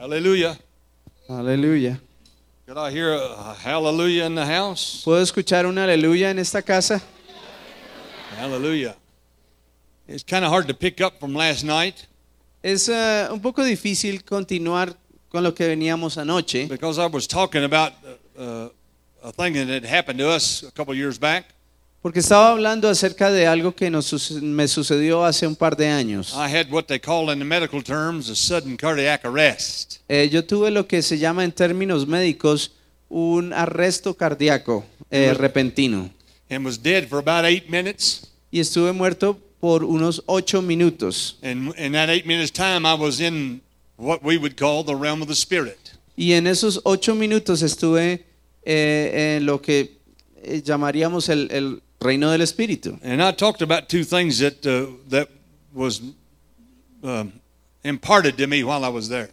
Hallelujah. Hallelujah. Could I hear a hallelujah in the house? ¿Puedo escuchar un aleluya en esta casa? Hallelujah. It's kind of hard to pick up from last night Es eh, un poco difícil continuar con lo que veníamos anoche, because I was talking about uh, a thing that had happened to us a couple years back. Porque estaba hablando acerca de algo que nos, me sucedió hace un par de años. I had what they call in the medical terms a sudden cardiac arrest. Eh, yo tuve lo que se llama en términos médicos un arresto cardíaco eh, repentino and was dead for about eight minutes. y estuve muerto por unos ocho minutos. Y en esos ocho minutos estuve eh, en lo que eh, llamaríamos el, el reino del espíritu. And I talked about two things that uh, that was um, imparted to me while I was there.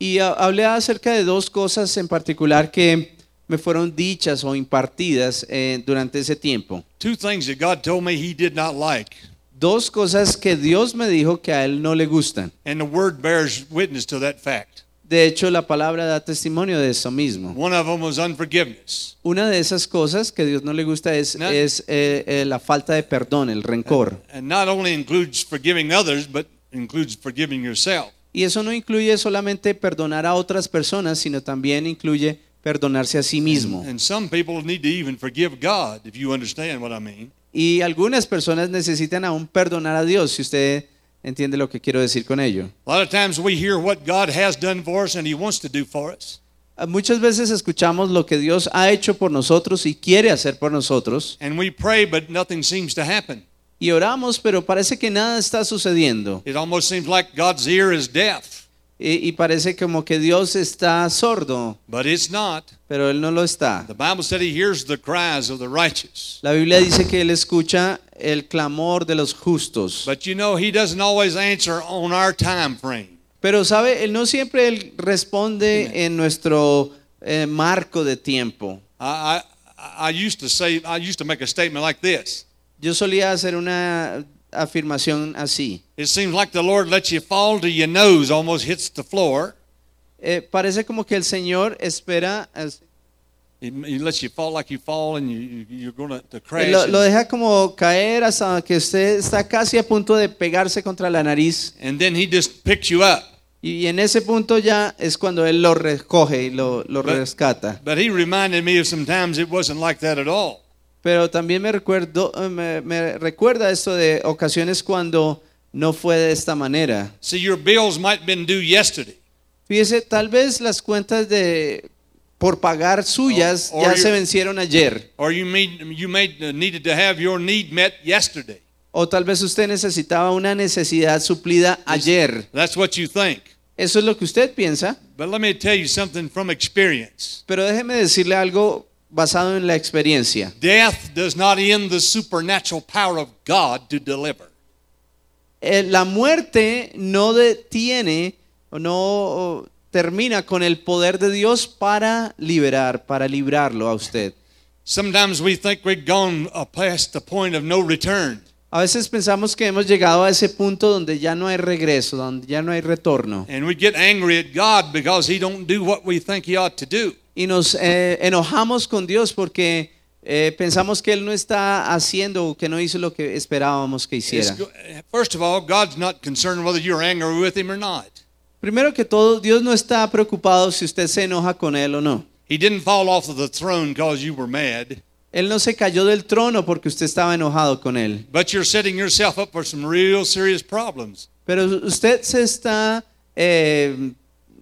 Y hablé acerca de dos cosas en particular que me fueron dichas o impartidas eh, durante ese tiempo. Two things that God told me He did not like, Dos cosas que Dios me dijo que a Él no le gustan. and the Word bears witness to that fact. De hecho, la palabra da testimonio de eso mismo. One of them was unforgiveness, Una de esas cosas que Dios no le gusta es, es eh, eh, la falta de perdón, el rencor. and not only includes forgiving others, but includes forgiving yourself. Y eso no incluye solamente perdonar a otras personas, sino también incluye perdonarse a sí mismo. And some people need to even forgive God, if you understand what I mean. Y algunas personas necesitan aún perdonar a Dios, si usted entiende lo que quiero decir con ello. A lot of times we hear what God has done for us and He wants to do for us, Muchas veces escuchamos lo que Dios ha hecho por nosotros y quiere hacer por nosotros. and we pray, but nothing seems to happen. Y oramos, pero parece que nada está sucediendo. It almost seems like God's ear is deaf, Y, y parece como que Dios está sordo, but it's not. pero Él no lo está. The Bible said He hears the cries of the righteous. La Biblia dice que Él escucha el clamor de los justos. But you know, He doesn't always answer on our time frame. Pero sabe, Él no siempre Él responde en nuestro eh, marco de tiempo. I, I, I used to say, I used to make a statement like this. Yo solía hacer una afirmación así. It seems like the Lord lets you fall till your nose almost hits the floor. Parece como que el Señor espera, es- He, he lets you fall like you fall and you, you- you're going to, to crash. lo, deja como caer hasta que usted está casi a punto de pegarse contra la nariz. and then He just picks you up. Y en ese punto ya es cuando Él lo recoge y lo, lo But- rescata. But He reminded me of sometimes it wasn't like that at all. Pero también me, recuerdo, eh, me, me recuerda esto de ocasiones cuando no fue de esta manera. See, your bills might have been due yesterday. Fíjese, tal vez las cuentas de por pagar suyas Or- or ya you- se vencieron ayer. Or you, made, you made, needed to have your need met yesterday. O tal vez usted necesitaba una necesidad suplida ayer. That's what you think. Eso es lo que usted piensa. But let me tell you something from experience. Pero déjeme decirle algo basado en la experiencia. Death does not end the supernatural power of God to deliver. Eh, La muerte no detiene o no termina con el poder de Dios para liberar, para librarlo a usted. Sometimes we think we've gone uh, past the point of no return. A veces pensamos que hemos llegado a ese punto donde ya no hay regreso, donde ya no hay retorno. And we get angry at God because he don't do what we think he ought to do. Y nos eh, enojamos con Dios porque eh, pensamos que Él no está haciendo o que no hizo lo que esperábamos que hiciera. go- First of all, God's not concerned whether you're angry with him or not. Primero que todo, Dios no está preocupado si usted se enoja con Él o no. He didn't fall off of the throne because you were mad, Él no se cayó del trono porque usted estaba enojado con Él. but you're setting yourself up for some real serious problems. Pero usted se está eh,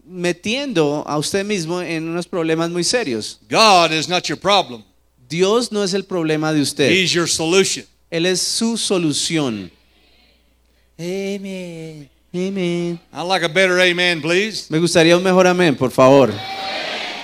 metiendo a usted mismo en unos problemas muy serios. God is not your problem. Dios no es el problema de usted. He's your solution. Él es su solución. Amén. Amén. I'd like a better amen, please. Me gustaría un mejor amén, por favor.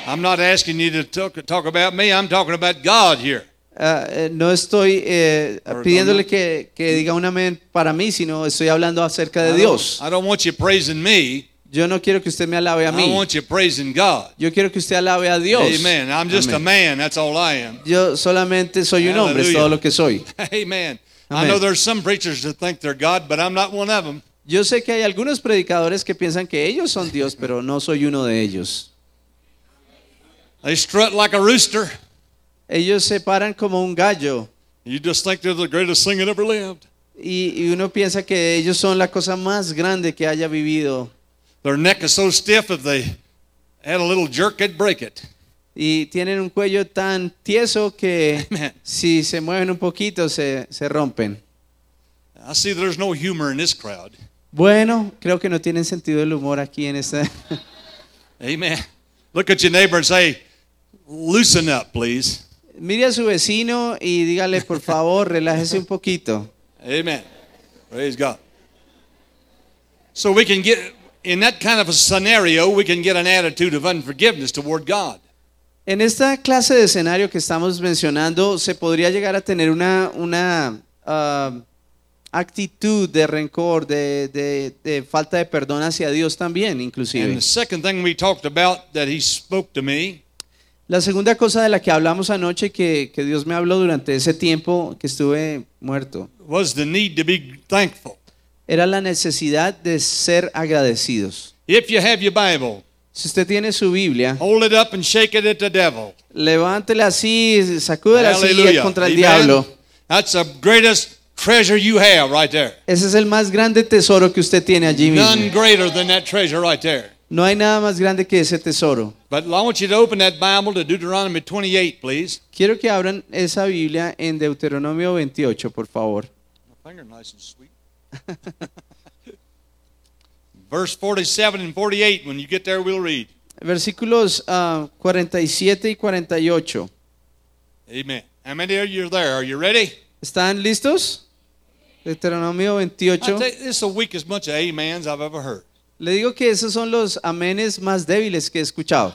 I'm not asking you to talk, talk about me. I'm talking about God here. Eh, no estoy eh, pidiéndole que, que diga un amén para mí, sino estoy hablando acerca I de don't- Dios. I don't want you praising me. Yo no quiero que usted me alabe a I mí. want you praising God. Yo quiero que usted alabe a Dios. Amen. I'm just a Amén. man. That's all I am. Yo solamente soy un hombre, es todo lo que soy. Amen. I Amen. know there's some preachers that think they're God, but I'm not one of them. Yo sé que hay algunos predicadores que piensan que ellos son Dios, pero no soy uno de ellos. They strut like a rooster. Ellos se paran como un gallo You just think they're the greatest thing that ever lived. y, y uno piensa que ellos son la cosa más grande que haya vivido. Their neck is so stiff if they had a little jerk, they'd break it. Y tienen un cuello tan tieso que Amen. si se mueven un poquito se, se rompen. I see there's no humor in this crowd. Bueno, creo que no tienen sentido del humor aquí en esta. Amen. Look at your neighbor and say, loosen up, please. Mire a su vecino y dígale, por favor, relájese un poquito. Amen. Praise God. So we can get, in that kind of a scenario, we can get an attitude of unforgiveness toward God. En esta clase de escenario que estamos mencionando, se podría llegar a tener una, una ah, actitud de rencor, de, de- de falta de perdón hacia Dios también, inclusive. And the second thing we talked about that he spoke to me La segunda cosa de la que hablamos anoche, que, que Dios me habló durante ese tiempo que estuve muerto, was the need to be thankful. Era la necesidad de ser agradecidos. If you have your Bible, Si usted tiene su Biblia, hold it up and shake it at the devil. levántela así, sacúdela así contra el Amen. diablo. That's the greatest treasure you have right there. Ese es el más grande tesoro que usted tiene allí None mismo. greater than that treasure right there. No hay nada más grande que ese tesoro. But I want you to open that Bible to Deuteronomy 28, please. Quiero que abran esa Biblia en Deuteronomio 28, por favor. My finger nice and sweet. Verse 47 and 48. When you get there, we'll read. Versículos ah, 47 y 48. Amen. How many of you are there? Are you ready? ¿Están listos? Deuteronomio I tell 28. this is the weakest bunch of amens I've ever heard. Le digo que esos son los amenes más débiles que he escuchado.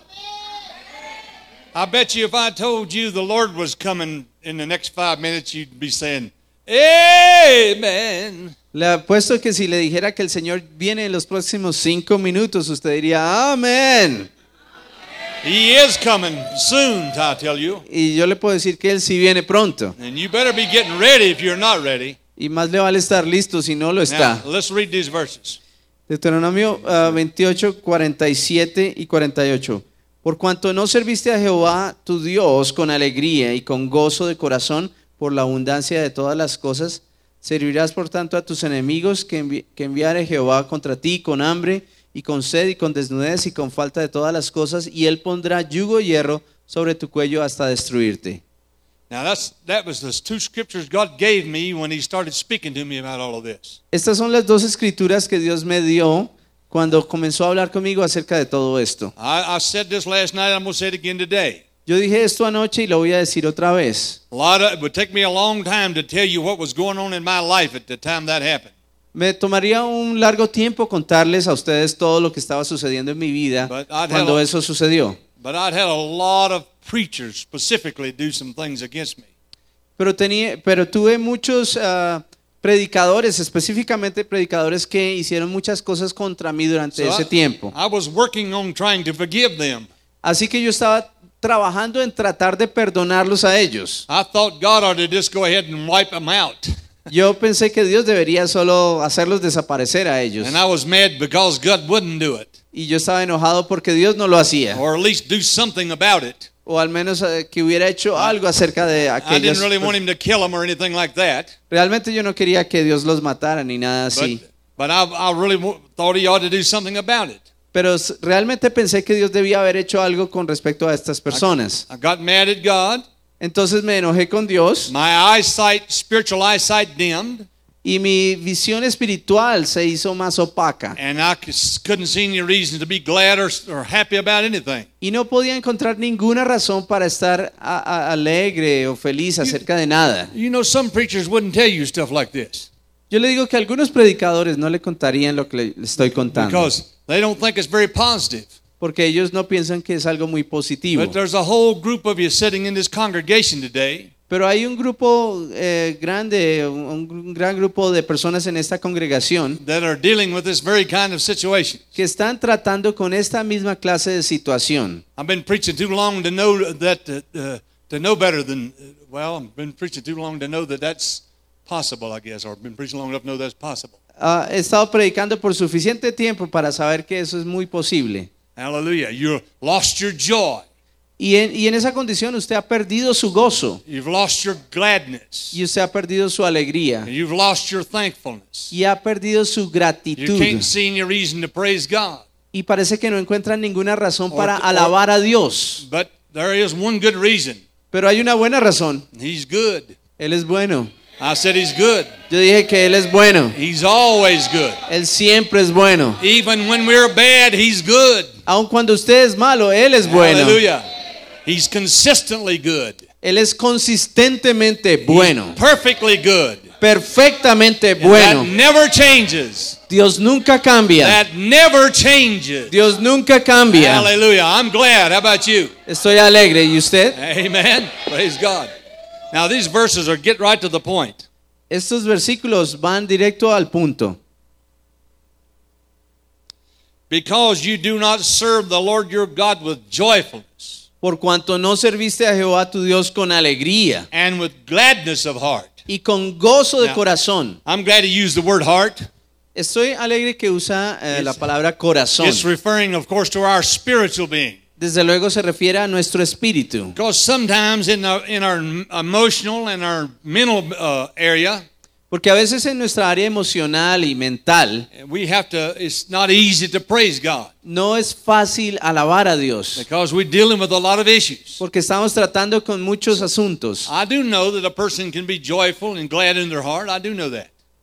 I bet you if I told you the Lord was coming in the next five minutes, you'd be saying, Amen. Le apuesto que si le dijera que el Señor viene en los próximos cinco minutos, usted diría, amén. He is coming soon, I tell you. Y yo le puedo decir que Él sí viene pronto. And you better be getting ready if you're not ready. Y más le vale estar listo si no lo está. Now, let's read these verses. Deuteronomio ah, 28, 47 y 48. Por cuanto no serviste a Jehová tu Dios con alegría y con gozo de corazón por la abundancia de todas las cosas, servirás por tanto a tus enemigos que, envi- que enviare Jehová contra ti con hambre y con sed y con desnudez y con falta de todas las cosas, y él pondrá yugo y hierro sobre tu cuello hasta destruirte. Now that's that was the two scriptures God gave me when He started speaking to me about all of this. Estas son las dos escrituras que Dios me dio cuando comenzó a hablar conmigo acerca de todo esto. I, I said this last night. I'm going to say it again today. Yo dije esto anoche y lo voy a decir otra vez. Me a long time to tell you what was going on in my life at the time that happened. Me tomaría un largo tiempo contarles a ustedes todo lo que estaba sucediendo en mi vida cuando eso sucedió. But I'd had a lot of preachers specifically do some things against me. Pero, tenía, pero tuve muchos ah, predicadores, específicamente predicadores que hicieron muchas cosas contra mí durante So ese I, tiempo. I was working on trying to forgive them. Así que yo estaba trabajando en tratar de perdonarlos a ellos. I thought God ought to just go ahead and wipe them out. Yo pensé que Dios debería solo hacerlos desaparecer a ellos. And I was mad because God wouldn't do it, Y yo estaba enojado porque Dios no lo hacía. or at least do something about it. O al menos eh, que hubiera hecho algo acerca de I aquellos. didn't really want him to kill them or anything like that. Realmente yo no quería que Dios los matara ni nada But, así. but I, I really wa- thought he ought to do something about it. Pero realmente pensé que Dios debía haber hecho algo con respecto a estas personas. I got mad at God. Entonces me enojé con Dios My eyesight, spiritual eyesight dimmed, y mi visión espiritual se hizo más opaca. and I c- couldn't see any reason to be glad or, or happy about anything. Y no podía encontrar ninguna razón para estar a- a- alegre o feliz acerca de nada. You know, some preachers wouldn't tell you stuff like this Yo le digo que algunos predicadores no le contarían lo que le estoy contando. because they don't think it's very positive. Porque ellos no piensan que es algo muy positivo. But there's a whole group of you sitting in this congregation today Pero hay un grupo eh, grande, un, un gran grupo de personas en esta congregación that are dealing with this very kind of situation. que están tratando con esta misma clase de situación. I've been preaching too long to know that uh, uh, to know better than uh, well, I've been preaching too long to know that that's possible, I guess, or been preaching long enough to know that's possible. ah, he estado predicando por suficiente tiempo para saber que eso es muy posible. Hallelujah. You lost your joy. Y en, y en esa condición usted ha perdido su gozo You've lost your gladness. y usted ha perdido su alegría And you've lost your thankfulness. y ha perdido su You gratitud. can't see any reason to praise God. Y parece que no encuentran ninguna razón Or- para or- alabar a Dios. But there is one good reason. Pero hay una buena razón. He's good. Él es bueno. I said he's good. Yo dije que Él es bueno. He's always good. Él siempre es bueno. Even when we're bad, he's good. Aun cuando usted es malo, Él es bueno. Hallelujah. He's consistently good. Él es consistentemente bueno. Perfectly good. Perfectamente bueno. That never changes. Dios nunca cambia. That never changes. Dios nunca cambia. Hallelujah. I'm glad. How about you? Estoy alegre. ¿Y usted? Amen. Praise God. Now these verses are get right to the point. Estos versículos van directo al punto. Because you do not serve the Lord your God with joyfulness Por cuanto no serviste a Jehová tu Dios con alegría and with gladness of heart. y con gozo de Now- corazón. I'm glad he used the word heart. Estoy alegre que usa eh, la palabra corazón. It's referring, of course, to our spiritual being. Desde luego se refiere a nuestro espíritu. Uh, Porque a veces en nuestra área emocional y mental we have to, it's not easy to praise God no es fácil alabar a Dios. because we're dealing with a lot of issues. Porque estamos tratando con muchos asuntos.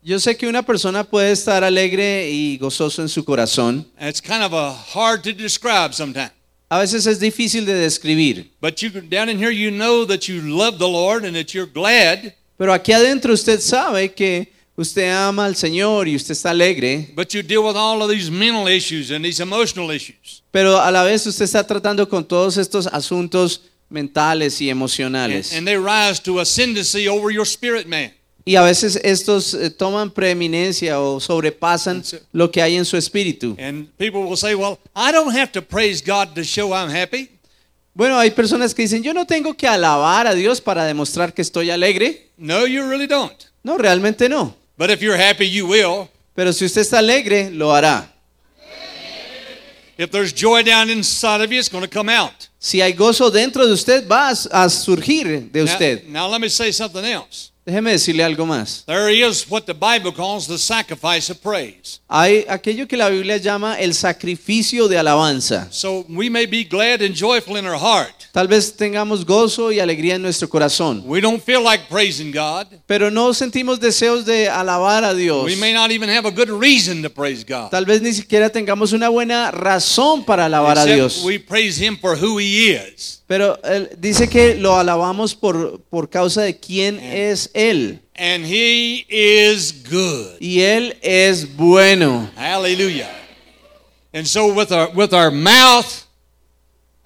Yo sé que una persona puede estar alegre y gozoso en su corazón. It's kind of a hard to describe sometimes. A veces es difícil de describir. But you down in here, you know that you love the Lord and that you're glad, Pero aquí adentro usted sabe que usted ama al Señor y usted está alegre. but you deal with all of these mental issues and these emotional issues. Pero a la vez usted está tratando con todos estos asuntos mentales y And, emocionales. and they rise to ascendancy over your spirit man. Y a veces estos eh, toman preeminencia o sobrepasan lo que hay en su espíritu. And people will say, Well, I don't have to praise God to show I'm happy. Bueno, hay personas que dicen, yo no tengo que alabar a Dios para demostrar que estoy alegre. No, you really don't. No, realmente no. But if you're happy, you will. Pero si usted está alegre, lo hará. If there's joy down inside of you, it's going to come out. Si hay gozo dentro de usted, va a a surgir de Now, usted. now, let me say something else. Déjeme decirle algo más. There is what the Bible calls the sacrifice of praise. Hay aquello que la Biblia llama el sacrificio de alabanza. So we may be glad and joyful in our heart. Tal vez tengamos gozo y alegría en nuestro corazón, We don't feel like praising God. pero no sentimos deseos de alabar a Dios. We may not even have a good reason to praise God. Tal vez ni siquiera tengamos una buena razón para alabar a Dios. we praise Him for who He is. Pero él dice que lo alabamos por, por causa de quién es Él. And He is good. Y Él es bueno. Hallelujah. And so with our with our mouth,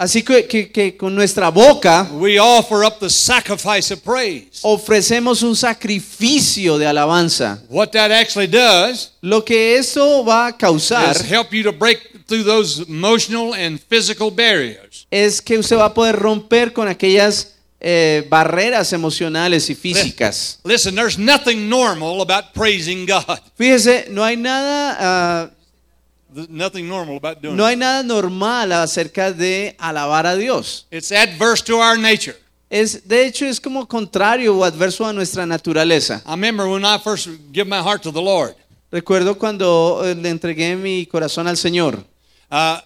Así que, que- que con nuestra boca we offer up the sacrifice of praise. ofrecemos un sacrificio de alabanza. What that actually does Lo que eso va a causar is help you to break through those emotional and physical barriers. es que usted va a poder romper con aquellas eh, barreras emocionales y físicas. Listen, there's nothing normal about praising God. Fíjese, no hay nada, There's nothing normal about doing no hay nada normal acerca de alabar a Dios. It's adverse to our nature. Es, de hecho, es como contrario o adverso a nuestra naturaleza. I remember when I first give my heart to the Lord. Recuerdo cuando eh, le entregué mi corazón al Señor. Uh,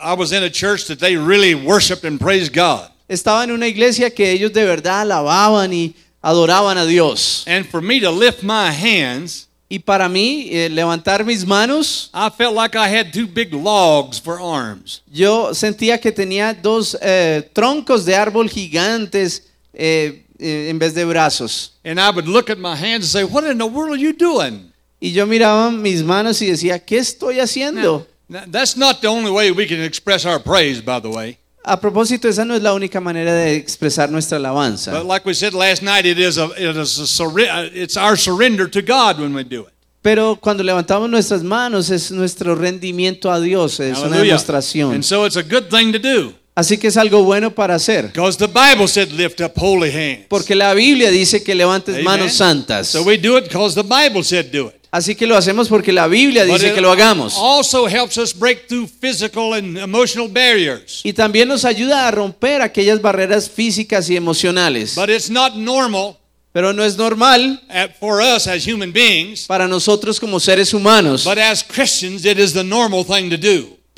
I was in a church that they really worshiped and praised God. Estaba en una iglesia que ellos de verdad alababan y adoraban a Dios. And for me to lift my hands, Y para mí, eh, levantar mis manos, I felt like I had two big logs for arms. yo sentía que tenía dos eh, troncos de árbol gigantes eh, eh, en vez de brazos. And I would look at my hands and say, What in the world are you doing? Y yo miraba mis manos y decía, ¿qué estoy haciendo? Now, that's not the only way we can express our praise, by the way. A propósito, esa no es la única manera de expresar nuestra alabanza. But like we said last night, it is a, it is a surre- it's our surrender to God when we do it. Pero cuando levantamos nuestras manos es nuestro rendimiento a Dios, es una Hallelujah. demostración. And so it's a good thing to do. Así que es algo bueno para hacer. Because the Bible said lift up holy hands. Porque la Biblia dice que levantes Amen. manos santas. So we do it because the Bible said do it. Así que lo hacemos porque la Biblia But dice it que lo hagamos. also helps us break through physical and emotional barriers. Y también nos ayuda a romper aquellas barreras físicas y emocionales. But it's not normal Pero no es normal at- for us as human beings. para nosotros como seres humanos.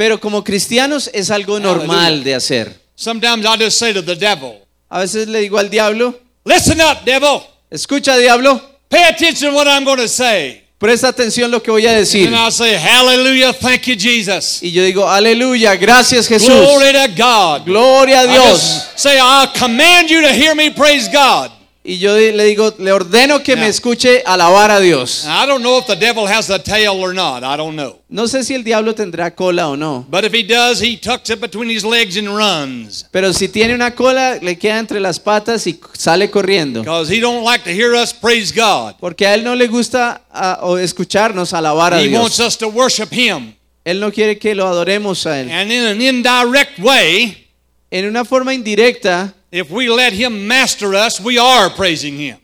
Pero como cristianos es algo normal de hacer. Sometimes I just say to the devil, A veces le digo al diablo, Listen up, devil. escucha diablo, Pay attention to what I'm going to say. presta atención lo que voy a decir. And I'll say, Hallelujah, thank you, Jesus. Y yo digo, aleluya, gracias Jesús. Glory to God. Gloria a I Dios. just say, I command you to hear me praise God. Y yo le digo, le ordeno que me Yeah. escuche alabar a Dios. Now, I don't know if the devil has a tail or not. I don't know. No sé si el diablo tendrá cola o no. But if he does, he tucks it between his legs and runs. Pero si tiene una cola, le queda entre las patas y sale corriendo. Because he don't like to hear us praise God. Porque a él no le gusta o escucharnos alabar a He wants Dios. us to worship him. Él no quiere que lo adoremos a él. And in an indirect way, En una forma indirecta, if we let him master us, we are praising him.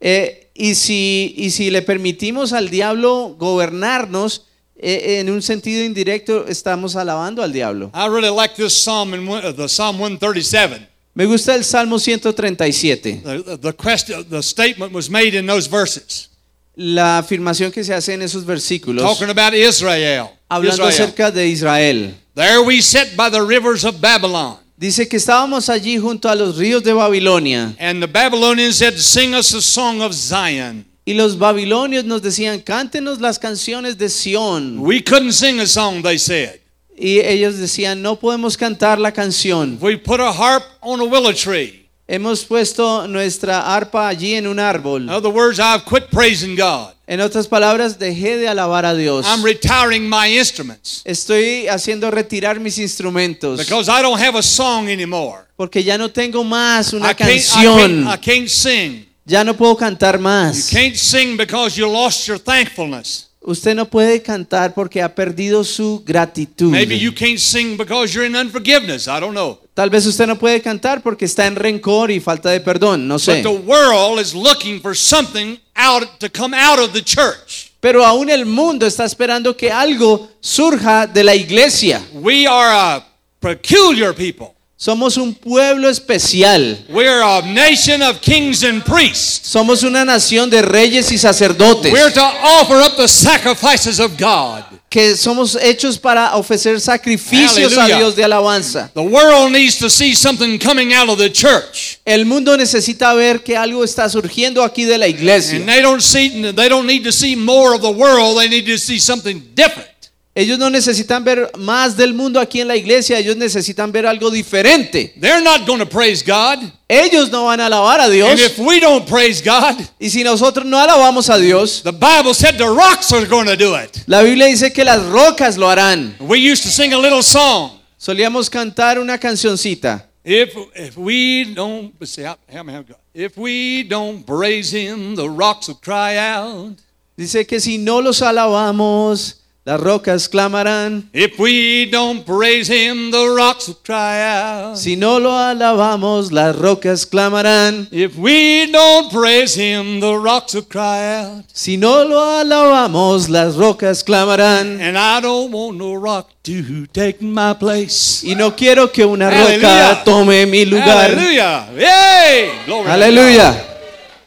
eh, y, si, y si le permitimos al diablo gobernarnos, eh, en un sentido indirecto estamos alabando al diablo. I really like this psalm in one- the Psalm 137. Me gusta el Salmo 137. The, the, question, the statement was made in those verses, La afirmación que se hace en esos versículos, talking about Israel. hablando Israel. acerca de Israel. There we sit by the rivers of Babylon. Dice que estábamos allí junto a los ríos de Babilonia And the Babylonians said, Sing us a song of Zion. y los babilonios nos decían, cántenos las canciones de Sión. We couldn't sing a song, they said. Y ellos decían, no podemos cantar la canción. We put a harp on a willow tree. Hemos puesto nuestra arpa allí en un In árbol. other words, I've quit praising God. En otras palabras, dejé de alabar a Dios. I'm retiring my instruments Estoy haciendo retirar mis instrumentos because I don't have a song anymore. porque ya no tengo más una I can't, I, canción. can't, I can't sing. Ya no puedo cantar You más. can't sing because you lost your thankfulness. Usted no puede cantar porque ha perdido su gratitud. Maybe you can't sing because you're in unforgiveness. I don't know. Tal vez usted no puede cantar porque está en rencor y falta de perdón, no But sé. the world is looking for something out to come out of the church. Pero aún el mundo está esperando que algo surja de la iglesia. We are a peculiar people. Somos un pueblo especial. We're a nation of kings and priests. Somos una nación de reyes y sacerdotes. We're to offer up the sacrifices of God. que somos hechos para ofrecer sacrificios a Dios de alabanza. The world needs to see something coming out of the church. El mundo necesita ver que algo está surgiendo aquí de la And iglesia. they don't see they don't need to see more of the world, they need to see something different. Ellos no necesitan ver más del mundo aquí en la iglesia, ellos necesitan ver algo diferente. They're not going to praise God. Ellos no van a alabar a Dios. And if we don't praise God, Y si nosotros no alabamos a Dios, the Bible said the rocks are going to do it. la Biblia dice que las rocas lo harán. We used to sing a little song. Solíamos cantar una cancioncita. We don't if we don't praise Him, the rocks will cry out. Dice que si no los alabamos, las rocas clamarán. If we don't praise Him, the rocks will cry out. Si no lo alabamos, las rocas clamarán. If we don't praise Him, the rocks will cry out. Si no lo alabamos, las rocas clamarán. And I don't want no rock to take my place. Y no quiero que una roca tome mi lugar. Hallelujah! Yay! Glory to God. Aleluya.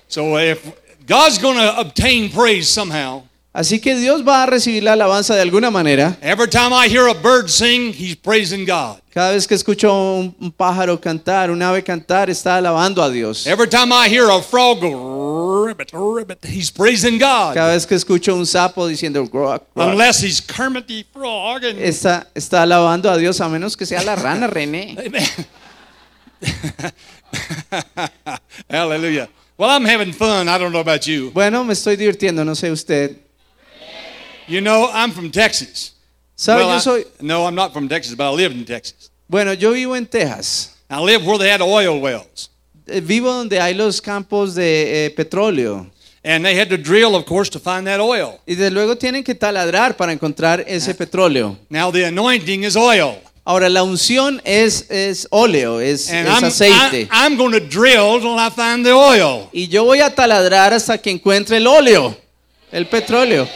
So if God's going to obtain praise somehow, Así que Dios va a recibir la alabanza de alguna manera. every time I hear a bird sing, He's praising God. Cada vez que escucho un, un pájaro cantar, un ave cantar, está alabando a Dios. Every time I hear a frog go ribbit, ribbit, He's praising God. Cada vez que escucho un sapo diciendo Unless He's Kermit the Frog. And, está, está alabando a Dios a menos que sea la rana René. Hallelujah. Well, I'm having fun. I don't know about you. Bueno, me estoy divirtiendo, no sé usted. You know, I'm from Texas. ¿Sabe? Well, Yo I- soy, no, I'm not from Texas, but I lived in Texas. bueno, yo vivo en Texas. I lived where they had oil wells. Eh, Vivo donde hay los campos de eh, petróleo. And they had to drill, of course, to find that oil. Y de luego tienen que taladrar para encontrar ese petróleo. Now, the anointing is oil. Ahora, la unción es, es óleo, es, And es I'm, aceite. I, am going to drill till I find the oil. y yo voy a taladrar hasta que encuentre el óleo, el petróleo.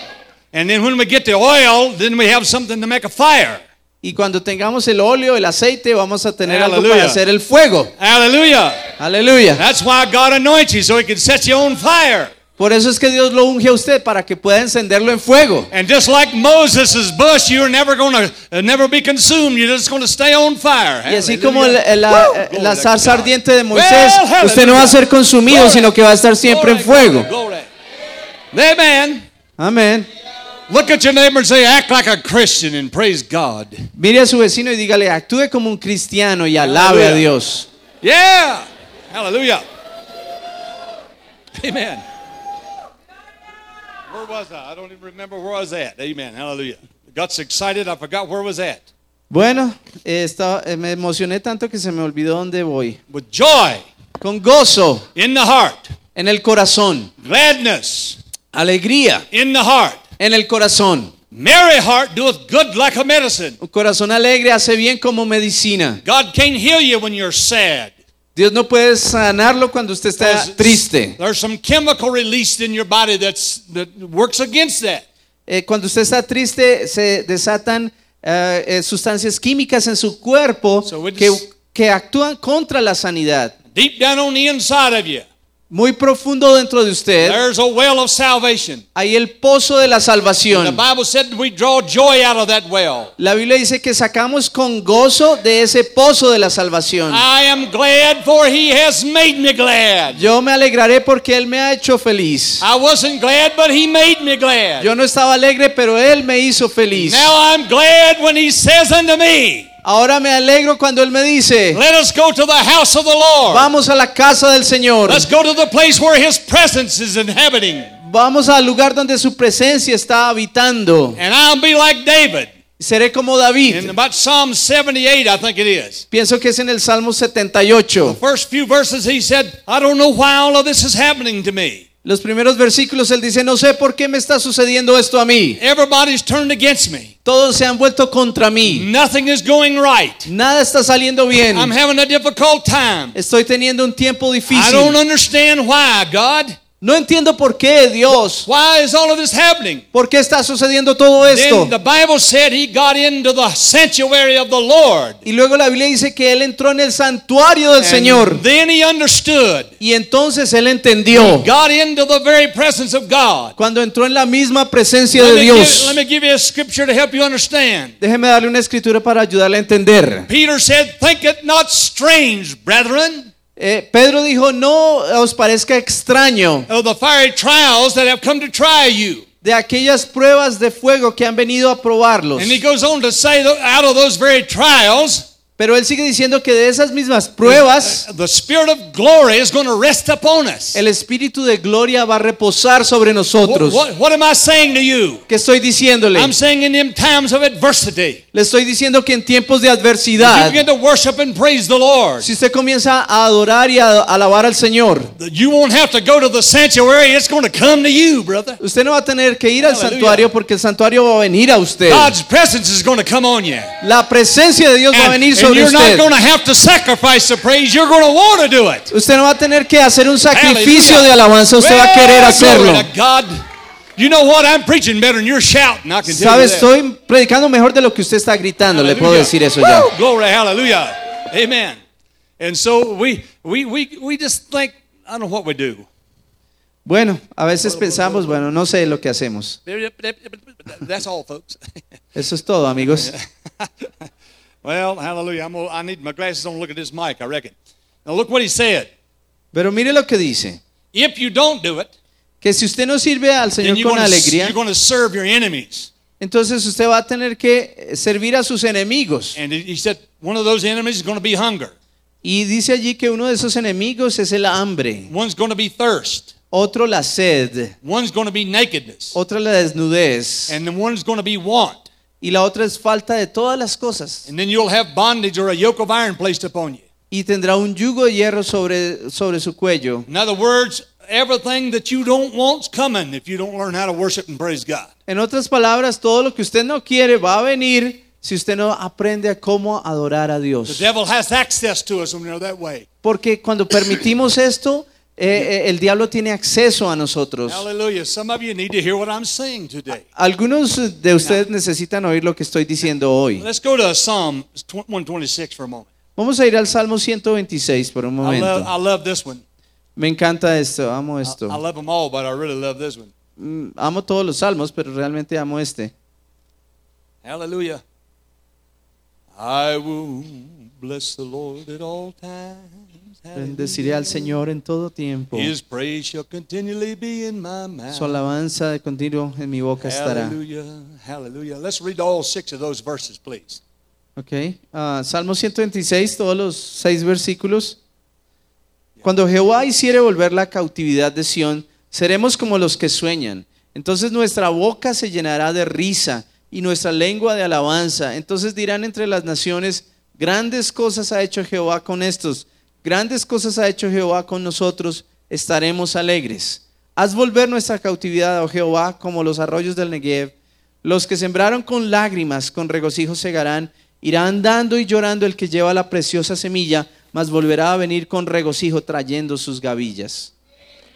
And then when we get the oil, then we have something to make a fire. Y cuando tengamos el óleo, el aceite, vamos a tener algo para hacer el fuego. Hallelujah. Aleluya. That's why God anoints you so he can set you on fire. Por eso es que Dios lo unge a usted para que pueda encenderlo en fuego. And just like Moses' bush, you're never going to never be consumed. You're just going to stay on fire. Y así Hallelujah. como la, la- Woo! la Glory to zarza God. ardiente de Moisés, Well, usted no va a ser consumido, Glory. sino que va a estar siempre en fuego. glory. Amen. Amén. Look at your neighbor and say, act like a Christian and praise God. Mire a su vecino y dígale, actúe como un cristiano y alabe a Dios. Yeah. Hallelujah. Amen. Where was I? I don't even remember where I was at. Amen. Hallelujah. Got so excited, I forgot where I was at. Bueno, estaba- eh, me emocioné tanto que se me olvidó dónde voy. With joy Con gozo in the heart, en el corazón, gladness alegría in the heart. En el corazón. Merry heart doeth good like a medicine. Un corazón alegre hace bien como medicina. God can't heal you when you're sad. Dios no puede sanarlo cuando usted está triste. There's some chemical released in your body that's that works against that. Eh, cuando usted está triste, se desatan eh, eh, sustancias químicas en su cuerpo So que, que actúan contra la sanidad. Deep down on the inside of you, Muy profundo dentro de usted there's a well of salvation. hay el pozo de la The salvación. Bible said we draw joy out of that well. La Biblia dice que sacamos con gozo de ese pozo de la salvación. I am glad for he has made me glad. Yo me alegraré porque Él me ha hecho feliz. I wasn't glad, but he made me glad. Yo no estaba alegre, pero Él me hizo feliz. Now I'm glad when he says unto me, Ahora me alegro cuando Él me dice, Let us go to the house of the Lord. vamos a la casa del Señor. Let's go to the place where his presence is inhabiting. Vamos al lugar donde su presencia está habitando. And I'll be like David. Seré como David. In about Psalm 78, I think it is. Pienso que es en el Salmo 78. First few verses, he said, I don't know why all of this is happening to me. Los primeros versículos él dice, no sé por qué me está sucediendo esto a mí. Everybody's turned against me. Todos se han vuelto contra mí. Nothing is going right. Nada está saliendo bien. I'm having a difficult time. Estoy teniendo un tiempo I don't difícil. understand why, God. No entiendo por qué, Dios. Why is all of this happening? ¿Por qué está sucediendo todo esto? Then the Bible said he got into the sanctuary of the Lord. Y luego la Biblia dice que él entró en el santuario del Señor. And then he understood. Y entonces él entendió. Got into the very presence of God. Cuando entró en la misma presencia Let de give, Dios. let me give you a scripture to help you understand. Déjeme darle una escritura para ayudarle a entender. Peter said, Think it not strange, brethren, Eh, Pedro dijo, no os parezca extraño of the fiery trials that have come to try you. de aquellas pruebas de fuego que han venido a probarlos. And he goes on to say, that out of those very trials, Pero él sigue diciendo que de esas mismas pruebas, the Spirit of glory is going to rest upon us. el Espíritu de gloria va a reposar sobre What, nosotros. what, what am I saying to you? ¿Qué estoy diciéndole? I'm saying in them times of adversity, Le estoy diciendo que en tiempos de adversidad, si usted comienza a adorar y a alabar al Señor, usted no va a tener que ir al santuario porque el santuario va a venir a usted. La presencia de Dios va a venir sobre usted. Usted no va a tener que hacer un sacrificio de alabanza, usted va a querer hacerlo. Glory to God. You know what? I'm preaching better than you're shouting. I can tell ¿Sabe? you that. Estoy predicando mejor de lo que usted está gritando, le puedo Hallelujah. decir eso ya. Woo! Glory, hallelujah. Amen. And so we, we, we, we just think, I don't know what we do. Bueno, a veces pensamos, bueno, no sé lo que hacemos. That's all, folks. Eso es todo, amigos. well, hallelujah. I'm gonna, I need my glasses on to look at this mic, I reckon. Now look what he said. Pero mire lo que dice, If you don't do it, que si usted no sirve al Señor con alegría, entonces usted va a tener que servir a sus enemigos. And he he said one of those enemies is going to be hunger. Y dice allí que uno de esos enemigos es el hambre, One's going to be thirst. otro la sed, One's going to be nakedness. otra la desnudez And then one's going to be want. y la otra es falta de todas las cosas. And then you'll have bondage or a yoke of iron placed upon you. Y tendrá un yugo de hierro sobre, sobre su cuello. In other words, everything that you don't want's coming if you don't learn how to worship and praise God. En otras palabras, todo lo que usted no quiere va a venir si usted no aprende a cómo adorar a The Dios. devil has access to us when we're that way. Porque cuando permitimos esto, eh, eh, el diablo tiene acceso a nosotros. Hallelujah. Some of you need to hear what I'm saying today. Algunos de ustedes necesitan oír lo que estoy diciendo hoy. Let's go to Psalm 126 for a moment. Vamos a ir al Salmo 126 por un I love, momento. I. Me encanta esto, amo I, esto. I love them all, but I really love this one. Mm, Amo todos los salmos, pero realmente amo este. Hallelujah. I will bless the Lord at all times. Bendeciré al Señor en todo tiempo. His praise shall continually be in my mouth. Su alabanza de continuo en mi boca estará. Hallelujah. Hallelujah. Let's read all six of those verses, please. Ok. Ah, Salmo 126, todos los seis versículos. Cuando Jehová hiciere volver la cautividad de Sión, seremos como los que sueñan. Entonces nuestra boca se llenará de risa y nuestra lengua de alabanza. Entonces dirán entre las naciones, grandes cosas ha hecho Jehová con estos, grandes cosas ha hecho Jehová con nosotros, estaremos alegres. Haz volver nuestra cautividad, oh Jehová, como los arroyos del Negev. Los que sembraron con lágrimas, con regocijo segarán. Irá andando y llorando el que lleva la preciosa semilla, mas volverá a venir con regocijo trayendo sus gavillas.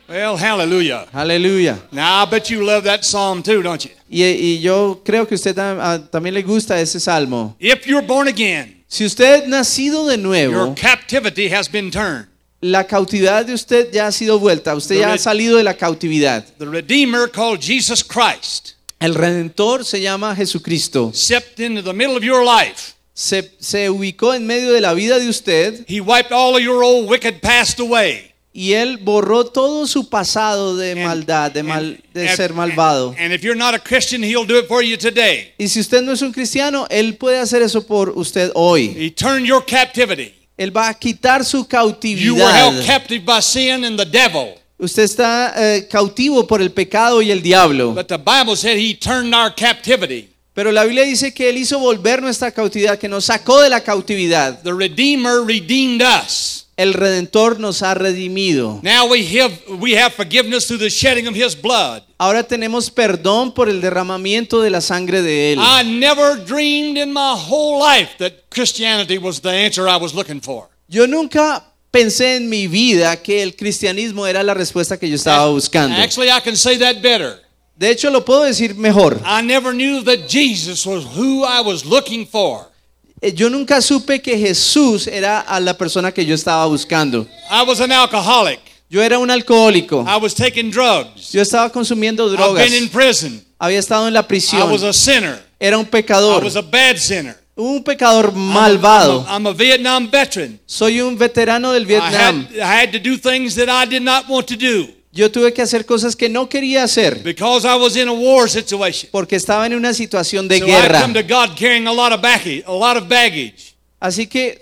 Well, hallelujah. Aleluya. Now, I bet you love that psalm too, don't you? Y, y yo creo que usted tam- ah, también le gusta ese salmo. If you're born again, Si usted nacido de your nuevo, captivity has been turned. la cautividad de usted ya ha sido vuelta. Usted ya ha salido de la cautividad. The Redeemer called Jesus Christ El Redentor se llama Jesucristo. stepped into the middle of your life. Se, se ubicó en medio de la vida de usted He wiped all of your old wicked past away. y Él borró todo su pasado de And- maldad, de, and- mal, de and- ser malvado. And if you're not a Christian, He'll do it for you today. Y si usted no es un cristiano, Él puede hacer eso por usted hoy. He turned your captivity. Él va a quitar su You were cautividad. held captive by sin and the devil. Usted está eh, cautivo por el pecado y el diablo. But the Bible said He turned our captivity. Pero la Biblia dice que Él hizo volver nuestra cautividad, que nos sacó de la cautividad. The Redeemer redeemed us. El Redentor nos ha redimido. Now we have, we have forgiveness through the shedding of His blood. Ahora tenemos perdón por el derramamiento de la sangre de Él. I never dreamed in my whole life that Christianity was the answer I was looking for. Yo nunca pensé en mi vida que el cristianismo era la respuesta que yo estaba buscando. Actually, I can say that better. De hecho, lo puedo decir mejor. I never knew that Jesus was who I was looking for. Eh, Yo nunca supe que Jesús era a la persona que yo estaba buscando. I was an alcoholic. Yo era un alcohólico. I was taking drugs. Yo estaba consumiendo I've drogas. been in prison. Había estado en la I prisión. was a sinner. Era un I pecador. was a bad sinner. Un pecador I'm a- malvado. I'm a, Vietnam veteran. Soy un veterano del I Vietnam. had, I had to do things that I did not want to do Yo tuve que hacer cosas que no quería hacer because I was in a war situation. porque estaba en una situación de So I guerra. come to God carrying a lot of baggage, a lot of baggage. Así que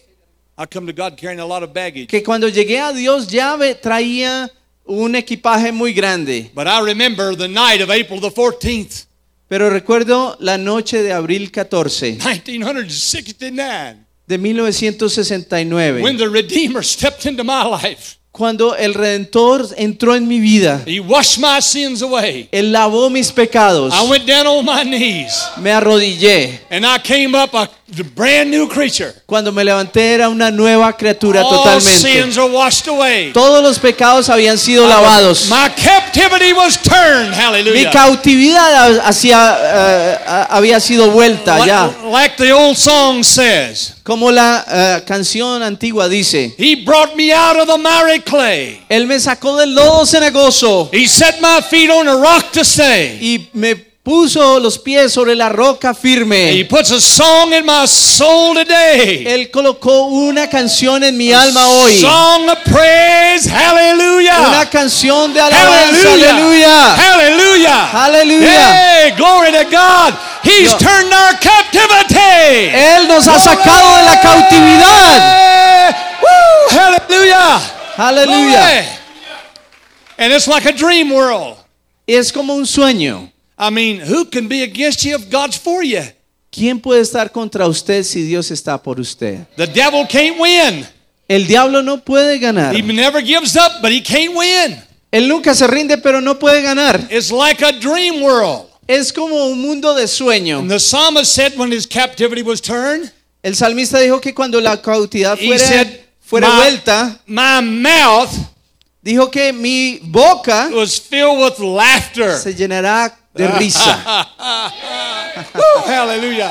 I come to God carrying a lot of baggage. que cuando llegué a Dios ya ve- traía un equipaje muy grande. But I remember the night of April the 14th, Pero recuerdo la noche de abril 14 1969, de 1969, when the Redeemer stepped into my life. Cuando el Redentor entró en mi vida. He washed my sins away. Él lavó mis pecados. I went down on my knees Me arrodillé. and I came up a brand new creature. Cuando me levanté era una nueva criatura All totalmente. sins are washed away. Todos los pecados habían sido lavados. My captivity was turned. Mi Hallelujah. cautividad hacia, eh, había sido vuelta ya. Like, like the old song says, Como la eh, canción antigua dice, He brought me out of the miry clay. Él me sacó del lodo cenagoso He set my feet on a rock to stay. y me puso los pies sobre la roca He firme. puts a song in my soul today. Él colocó una canción en mi alma hoy. Song of praise. Una Hallelujah. canción de alabanza. Hallelujah. Aleluya. Hallelujah. Aleluya. Hey, glory to God. He's Yo- turned our captivity. Él nos ha sacado de la cautividad. Woo, hallelujah. Aleluya. Glory. And it's like a dream world. Es como un sueño. I mean, who can be against you if God's for you? ¿Quién puede estar contra usted si Dios está por usted? The devil can't win. El diablo no puede ganar. He never gives up, but he can't win. Él nunca se rinde, pero no puede ganar. It's like a dream world. Es como un mundo de sueño. And the psalmist said when his captivity was turned, El salmista dijo que cuando la cautividad he fuera, said, fuera my, vuelta, my mouth dijo que mi boca was filled with laughter. se llenará de risa. Woo, hallelujah.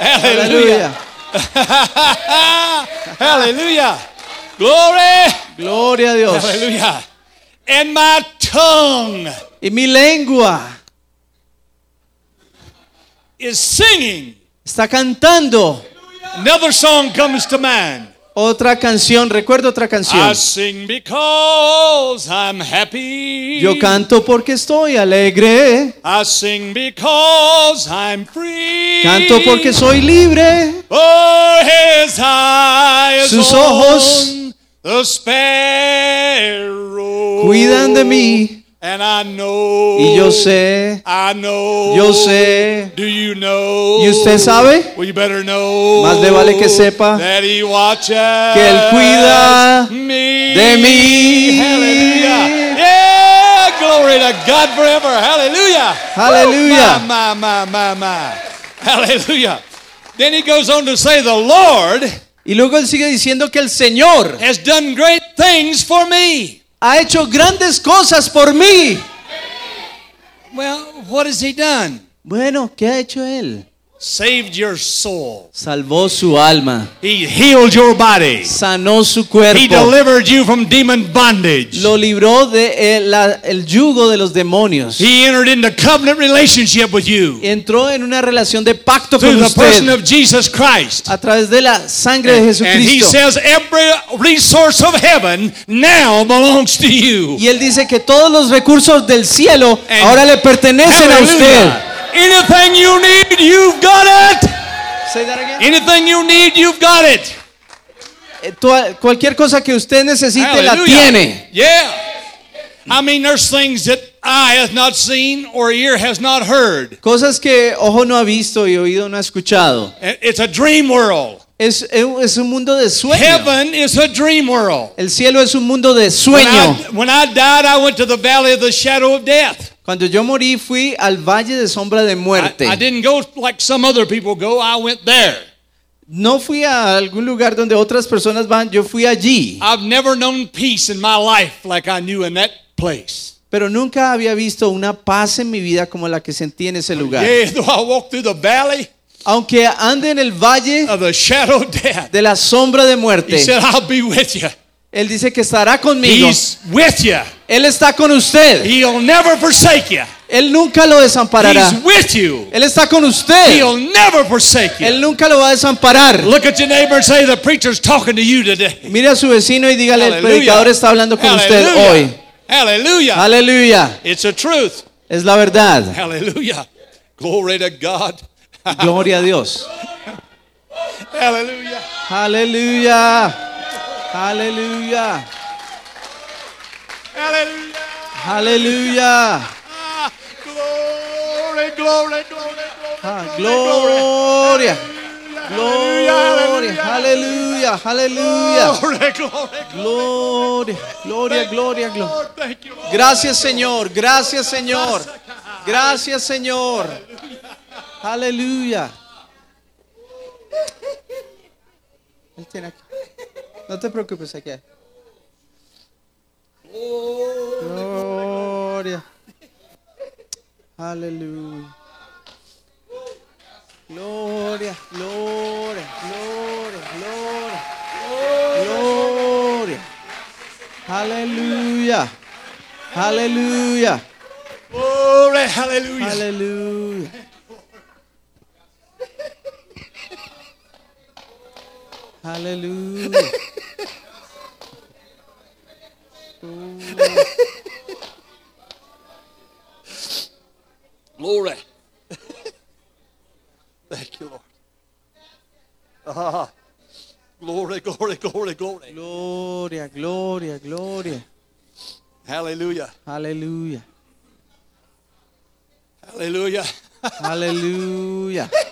Hallelujah. Aleluya. Hallelujah. Glory. Gloria a Dios. Hallelujah. And my tongue Y mi lengua is singing. está cantando. Another song comes to mind. Otra canción, recuerdo otra I canción. sing because I'm happy. Yo canto porque estoy alegre. I sing because I'm free. Canto porque soy libre. Oh, his eyes Sus ojos on the sparrow. Cuidan de mí. And I know. Y yo sé, I know. yo sé. Do you know? ¿Y usted sabe? Well, you better know. Más le vale que sepa that he watches que Él cuida me. de mí. Hallelujah. Yeah, glory to God forever. Hallelujah. Hallelujah. Woo, My, my, my, my, my. Hallelujah. Then he goes on to say, The Lord Y luego él sigue diciendo que el Señor has done great things for me. Ha hecho grandes cosas por mí. Well, what has he done? Bueno, ¿qué ha hecho él? Saved your soul. Salvó su alma, He healed your body. sanó su He cuerpo, delivered you from demon bondage. lo libró de el, la- el yugo de los demonios. He entered into covenant relationship with you Entró en una relación de pacto through con the person usted of Jesus Christ. a través de la sangre de And he Jesucristo. says every resource of heaven now belongs to you. Y él dice que todos los recursos del cielo And- ahora le pertenecen a usted. Anything you need, you've got it. Say that again. Anything you need, you've got it. Eh, Cualquier cosa que usted necesite la tiene. Yeah. I mean, there's things that eye has not seen or ear has not heard. Cosas que ojo no ha visto y oído no ha escuchado. It's a dream world. Es, es un mundo de sueño. Heaven is a dream world. El cielo es un mundo de When sueño. I, when I died, I went to the valley of the shadow of death. Cuando yo morí fui al valle de sombra de muerte. I didn't go like some other people go. I went there. No fui a algún lugar donde otras personas van, yo fui allí. I've never known peace in my life like I knew in that place. Pero nunca había visto una paz en mi vida como la que sentí en ese lugar. Yeah, though I walk through the valley Aunque ande en el valle of the shadow of death, de la sombra de he muerte, said, I'll be with you. Él dice que estará conmigo. He's with you. Él está con usted. He'll never forsake you. Él nunca lo desamparará. He's with you. Él está con usted. He'll never forsake you. Él nunca lo va a desamparar. Look at your neighbor and say, the preacher's talking to you today. Mire a su vecino y dígale, el Hallelujah. predicador está hablando con usted hoy. Hallelujah. Aleluya. It's a truth. Es la verdad. Hallelujah. Glory to God. Gloria a Dios. Hallelujah. Aleluya. Aleluya. Hallelujah. Aleluya. Ah, glory, glory, glory, glory. Ah, Gloria. Gloria. Aleluya. Aleluya. Gloria. Gloria, gloria, gloria. Gracias Señor, gracias Señor, gracias Señor. Aleluya. Él tiene aquí. No te preocupes, aquí hay. Gloria. Aleluya. Gloria, gloria, gloria, gloria. Gloria. Aleluya. Aleluya. Glory, hallelujah. Aleluya. Aleluya. Glory. Thank you, Lord. Ah, glory, glory, glory, glory. Gloria, gloria, gloria. Hallelujah. Aleluya. Hallelujah.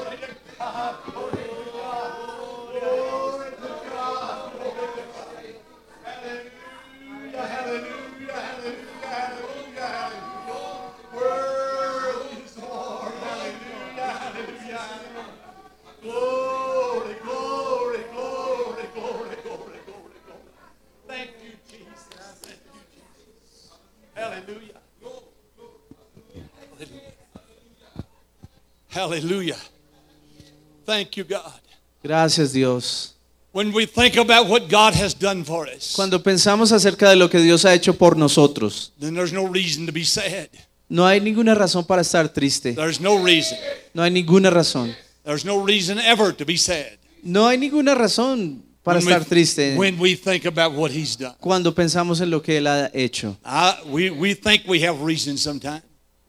Gracias Dios. When we think about what God has done for us, Cuando pensamos acerca de lo que Dios ha hecho por nosotros, then there's no reason to be sad. no hay ninguna razón para estar triste. There's no reason. No hay ninguna razón. There's no reason ever to be sad. No hay ninguna razón para when we- estar triste when we think about what He's done. cuando pensamos en lo que Él ha hecho. I, we, we think we have reason sometimes,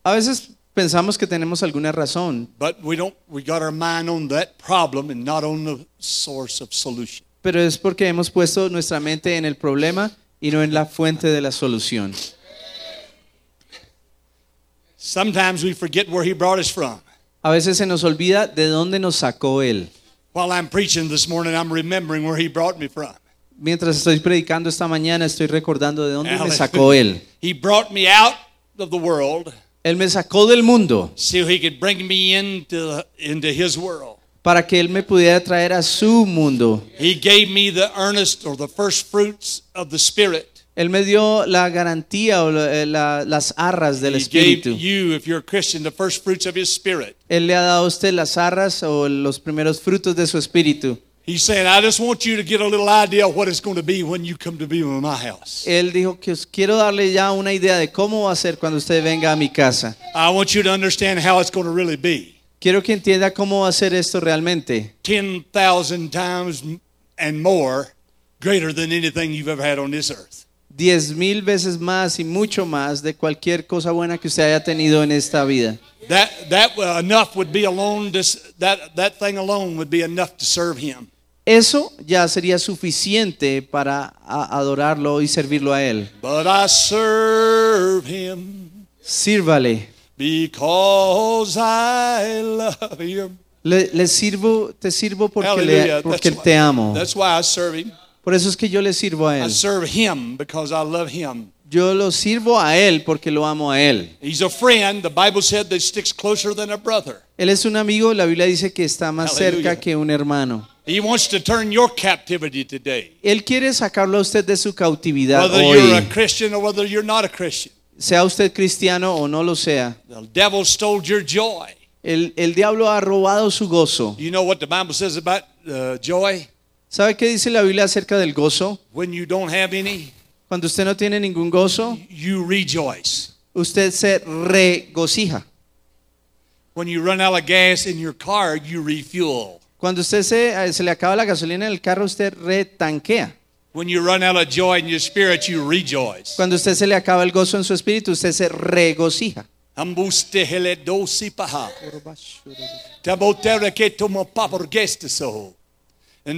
A veces pensamos que tenemos alguna razón, but we don't. We got our mind on that problem and not on the source of solution. pero es porque hemos puesto nuestra mente en el problema y no en la fuente de la solución. Sometimes we forget where He brought us from. A veces se nos olvida de dónde nos sacó Él. While I'm preaching this morning, I'm remembering where He brought me from. Mientras estoy predicando esta mañana, estoy recordando de dónde me sacó Él. He brought me out of the world Él me sacó del mundo so He could bring me into into His world. para que Él me pudiera traer a su mundo. He gave me the earnest or the first fruits of the Spirit. Él me dio la garantía o la- eh, la- las arras del he Espíritu. you, if you're the first of His. Él le ha dado a usted las arras o los primeros frutos de su Espíritu. He's saying, I just want you to get a little idea of what it's going to be when you come to be in my house. Él dijo que os quiero darle ya una idea de cómo va a ser cuando usted venga a mi casa. I want you to understand how it's going to really be. Quiero que entienda cómo va a ser esto realmente. 10,000 times and more greater than anything you've ever had on this earth. Diez mil veces más y mucho más de cualquier cosa buena que usted haya tenido en esta vida. That, that uh, enough would be alone, this, that, that thing alone would be enough to serve Him. Eso ya sería suficiente para adorarlo y servirlo a Él. But I serve Him Sírvale. because I love Him. Le, le sirvo, te sirvo porque, le, porque That's te why- amo. That's why I serve Him. Por eso es que yo le sirvo a I Él. serve Him because I love Him. Yo lo sirvo a Él porque lo amo a Él. He's a friend. The Bible said that sticks closer than a brother. Él es un amigo, la Biblia dice que está más Aleluya. cerca que un hermano. He wants to turn your captivity today. Él quiere sacarlo a usted de su cautividad Whether you're a hoy, Christian or whether you're not a Christian. sea usted cristiano o no lo sea. The devil stole your joy. El, el diablo ha robado su gozo. You know what the Bible says about uh, joy? ¿Sabe qué dice la Biblia acerca del gozo? When you don't have any, Cuando usted no tiene ningún gozo, you rejoice. usted se regocija. When you run out of gas in your car, you refuel. Cuando usted se, eh, se le acaba la gasolina en el carro, usted retanquea. When you run out of joy in your spirit, you rejoice. Cuando usted se le acaba el gozo en su espíritu, usted se regocija. And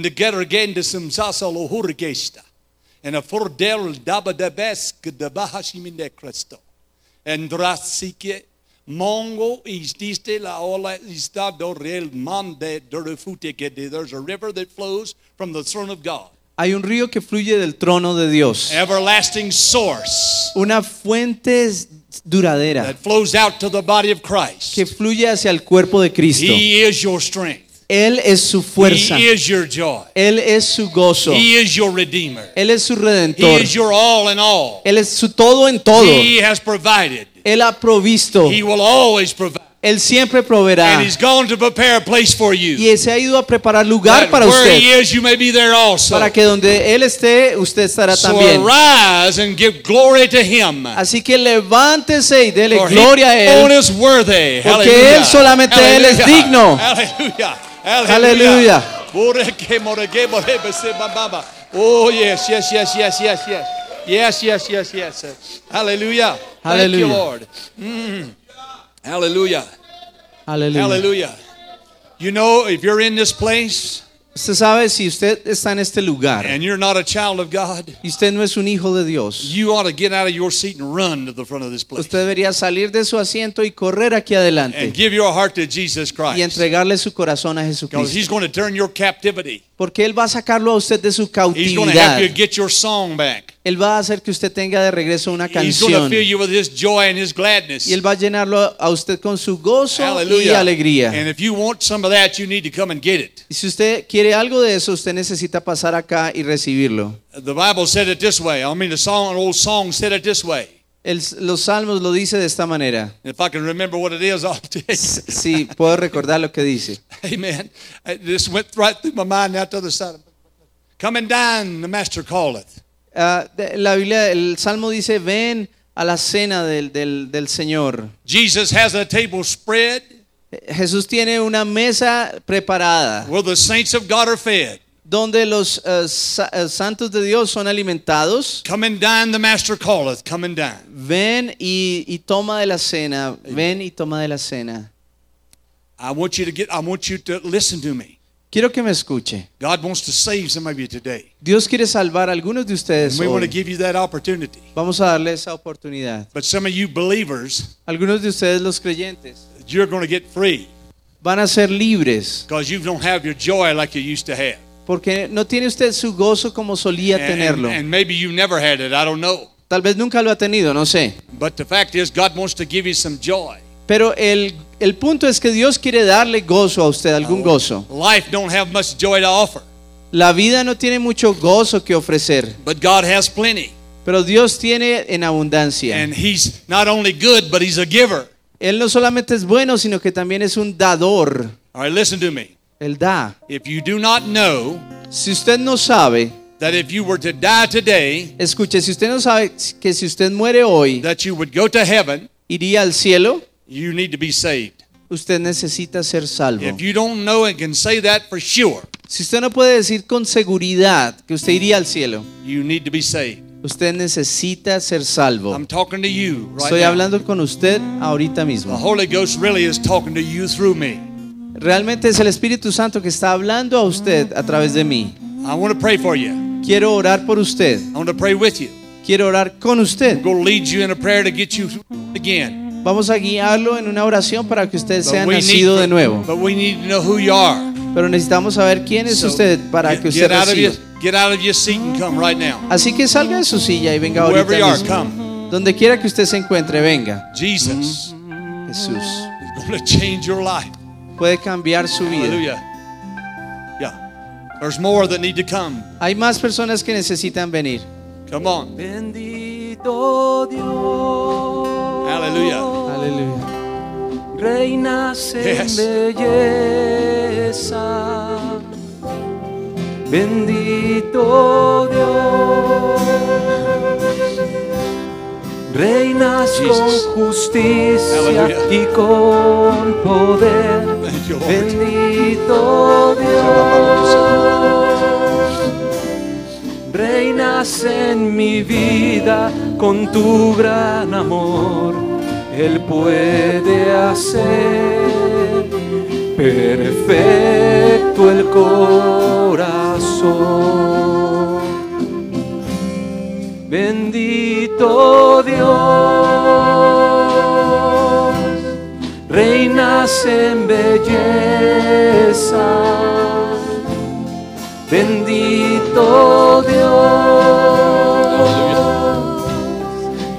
the getter genda sim sasalo hurgesta. A fordel daba de bahashiminde Christo. And drasike mongo is diste la ola istado real mande que there's a river that flows from the throne of God. Hay un río que fluye del trono de Dios. Everlasting source Una fuente duradera that flows out to the body of Christ. que fluye hacia el cuerpo de Cristo. He is your strength. Él es su fuerza. He is your joy. Él es su gozo. He is your redeemer. Él es su He redentor. is your all in all. Él es su todo en todo. He has provided. Él ha provisto. He will always provide. Él siempre proveerá. And he's gone to prepare a place for you. Y se ha ido a preparar lugar That para where usted. he is, you may be there also. Para que donde Él esté, usted estará So también. arise and give glory to him. Así que levántese y dele For gloria a he Él. Porque. Él, solamente Él es digno. Hallelujah. Aleluya. Boreke, moreke, borebe, se, ba, ba, ba. Oh yes, yes, yes, yes, yes, yes. Yes, yes, yes, yes. Hallelujah. Hallelujah. Thank you, Lord. Mm. Hallelujah. Aleluya. Hallelujah. You know, if you're in this place Usted sabe, si usted está en este lugar and you're not a child of God, y usted no es un hijo de Dios, you ought to get out of your seat and run to the front of this place usted debería salir de su asiento y correr aquí adelante and give your heart to Jesus y Christ. entregarle su corazón a Because Jesucristo. He's going to turn your captivity. Porque Él va a sacarlo a usted de su He's going to cautividad. help you get your song back. Él va a hacer que usted tenga de regreso una He's going to canción. fill you with His joy and His gladness. Y Él va a llenarlo a usted con su gozo y Hallelujah. alegría. And if you want some of that, you need to come and get it. Y si usted quiere algo de eso, usted necesita pasar acá y recibirlo. The Bible said it this way. I mean, the song, an old song said it this way. El- los salmos lo dice de esta manera. If I can remember what it is, I'll tell you. Sí, puedo recordar lo que dice. Amen. This went right through my mind now to the other side. Coming down, the master calleth. Ah, la Biblia, el salmo dice, ven a la cena del, del- del Señor. Jesus has a table spread Jesús tiene una mesa preparada where the saints of God are fed. donde los eh, sa- eh, santos de Dios son alimentados. Coming down, the master calleth. Coming down. Ven y, y toma de la cena. Ven y toma de la cena. I want you to get. I want you to listen to me. Quiero que me escuche. God wants to save some of you today. Dios quiere salvar a algunos de ustedes. We want to hoy. give you that opportunity. Vamos a darle esa oportunidad. But some of you believers, Algunos de ustedes los creyentes you're going to get free van a ser libres because you don't have your joy like you used to have. porque no tiene usted su gozo como solía And, tenerlo. and maybe you never had it. I don't know. Tal vez nunca lo ha tenido, no sé. But the fact is, God wants to give you some joy. Pero el, el punto es que Dios quiere darle gozo a usted, algún gozo. Life don't have much joy to offer, La vida no tiene mucho gozo que ofrecer, but God has plenty. pero Dios tiene en abundancia. And He's not only good, but He's a giver. Él no solamente es bueno, sino que también es un dador. All right, listen to me. Él da. If you do not know Si usted no sabe, that if you were to die today, escuche, si usted no sabe que si usted muere hoy, that you would go to heaven, iría al cielo, you need to be saved. usted necesita ser salvo. If you don't know and can say that for sure, Si usted no puede decir con seguridad que usted iría al cielo, you need to be saved. usted necesita ser salvo. I'm talking to you right Estoy now. hablando con usted ahorita The mismo. Holy Ghost really is talking to you through me. Realmente es el Espíritu Santo que está hablando a usted a través de mí. I want to pray for you. Quiero orar por usted. I want to pray with you. Quiero orar con usted. I'm going to lead you in a prayer to get you again. Vamos a guiarlo en una oración para que usted sea nacido de nuevo. but we need to know who you are. Pero necesitamos saber quién es usted para que usted reciba. Así que salga de su silla y venga Wherever ahorita you are, mismo. come. Donde quiera que usted se encuentre, venga. Jesus Jesús puede cambiar su vida. There's more that need to come. Hay más personas que necesitan venir. Come on. Bendito Dios. Hallelujah. Aleluya. Reinas en Yes. belleza. Bendito Dios. Reinas Jesus. con justicia Hallelujah. y con poder. You. Bendito Dios. Reinas en mi vida con tu gran amor. Él puede hacer perfecto el corazón. Bendito Dios, reinas en belleza. Bendito Dios,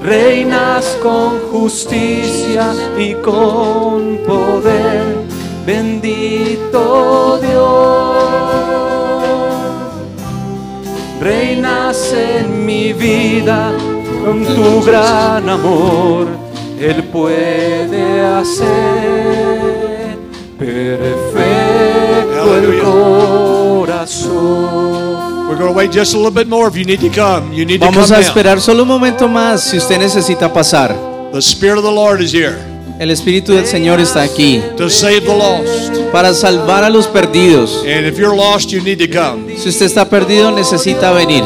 reinas con justicia y con poder. Bendito Dios, reinas en mi vida con tu gran amor. Él puede hacer perfecto el corazón. We're going to wait just a little bit more if you need to come. You need to Vamos come a esperar solo un momento más si usted necesita pasar. The Spirit of the Lord is here El Espíritu del Señor está aquí to save the lost. para salvar a los perdidos. And if you're lost, you need to come. Si usted está perdido, necesita venir.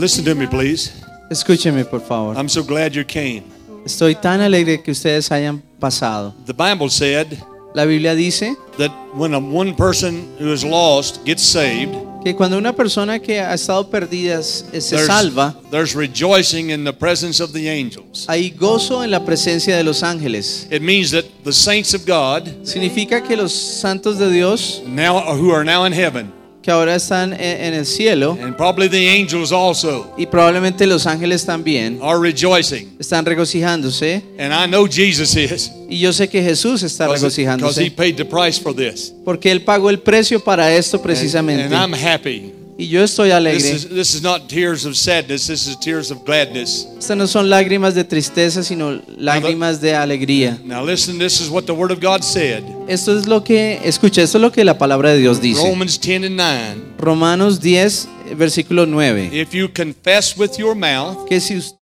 Listen to me, please. Escúcheme, por favor. I'm so glad you came. Estoy tan alegre que ustedes hayan pasado. The Bible said La Biblia dice that when a one person who is lost gets saved, que cuando una persona que ha estado perdida se there's, salva, there's rejoicing in the presence of the angels. hay gozo en la presencia de los ángeles. It means that the saints of God, Significa que los santos de Dios now who are now in heaven, que ahora están en, en el cielo and probably the angels also y probablemente los ángeles también are rejoicing. están regocijándose And I know Jesus is y yo sé que Jesús está because he regocijándose paid the price for this. porque él pagó el precio para esto precisamente and I'm happy. Y yo estoy This alegre. is, this is not tears of sadness, this is tears of gladness. Estas no son lágrimas de tristeza, sino lágrimas de alegría. Now listen, this is what the Word of God said. Esto es lo que, escucha, esto es lo que la palabra de Dios dice. Romans 10 and 9. Romanos 10, versículo 9. If you confess with your mouth Que si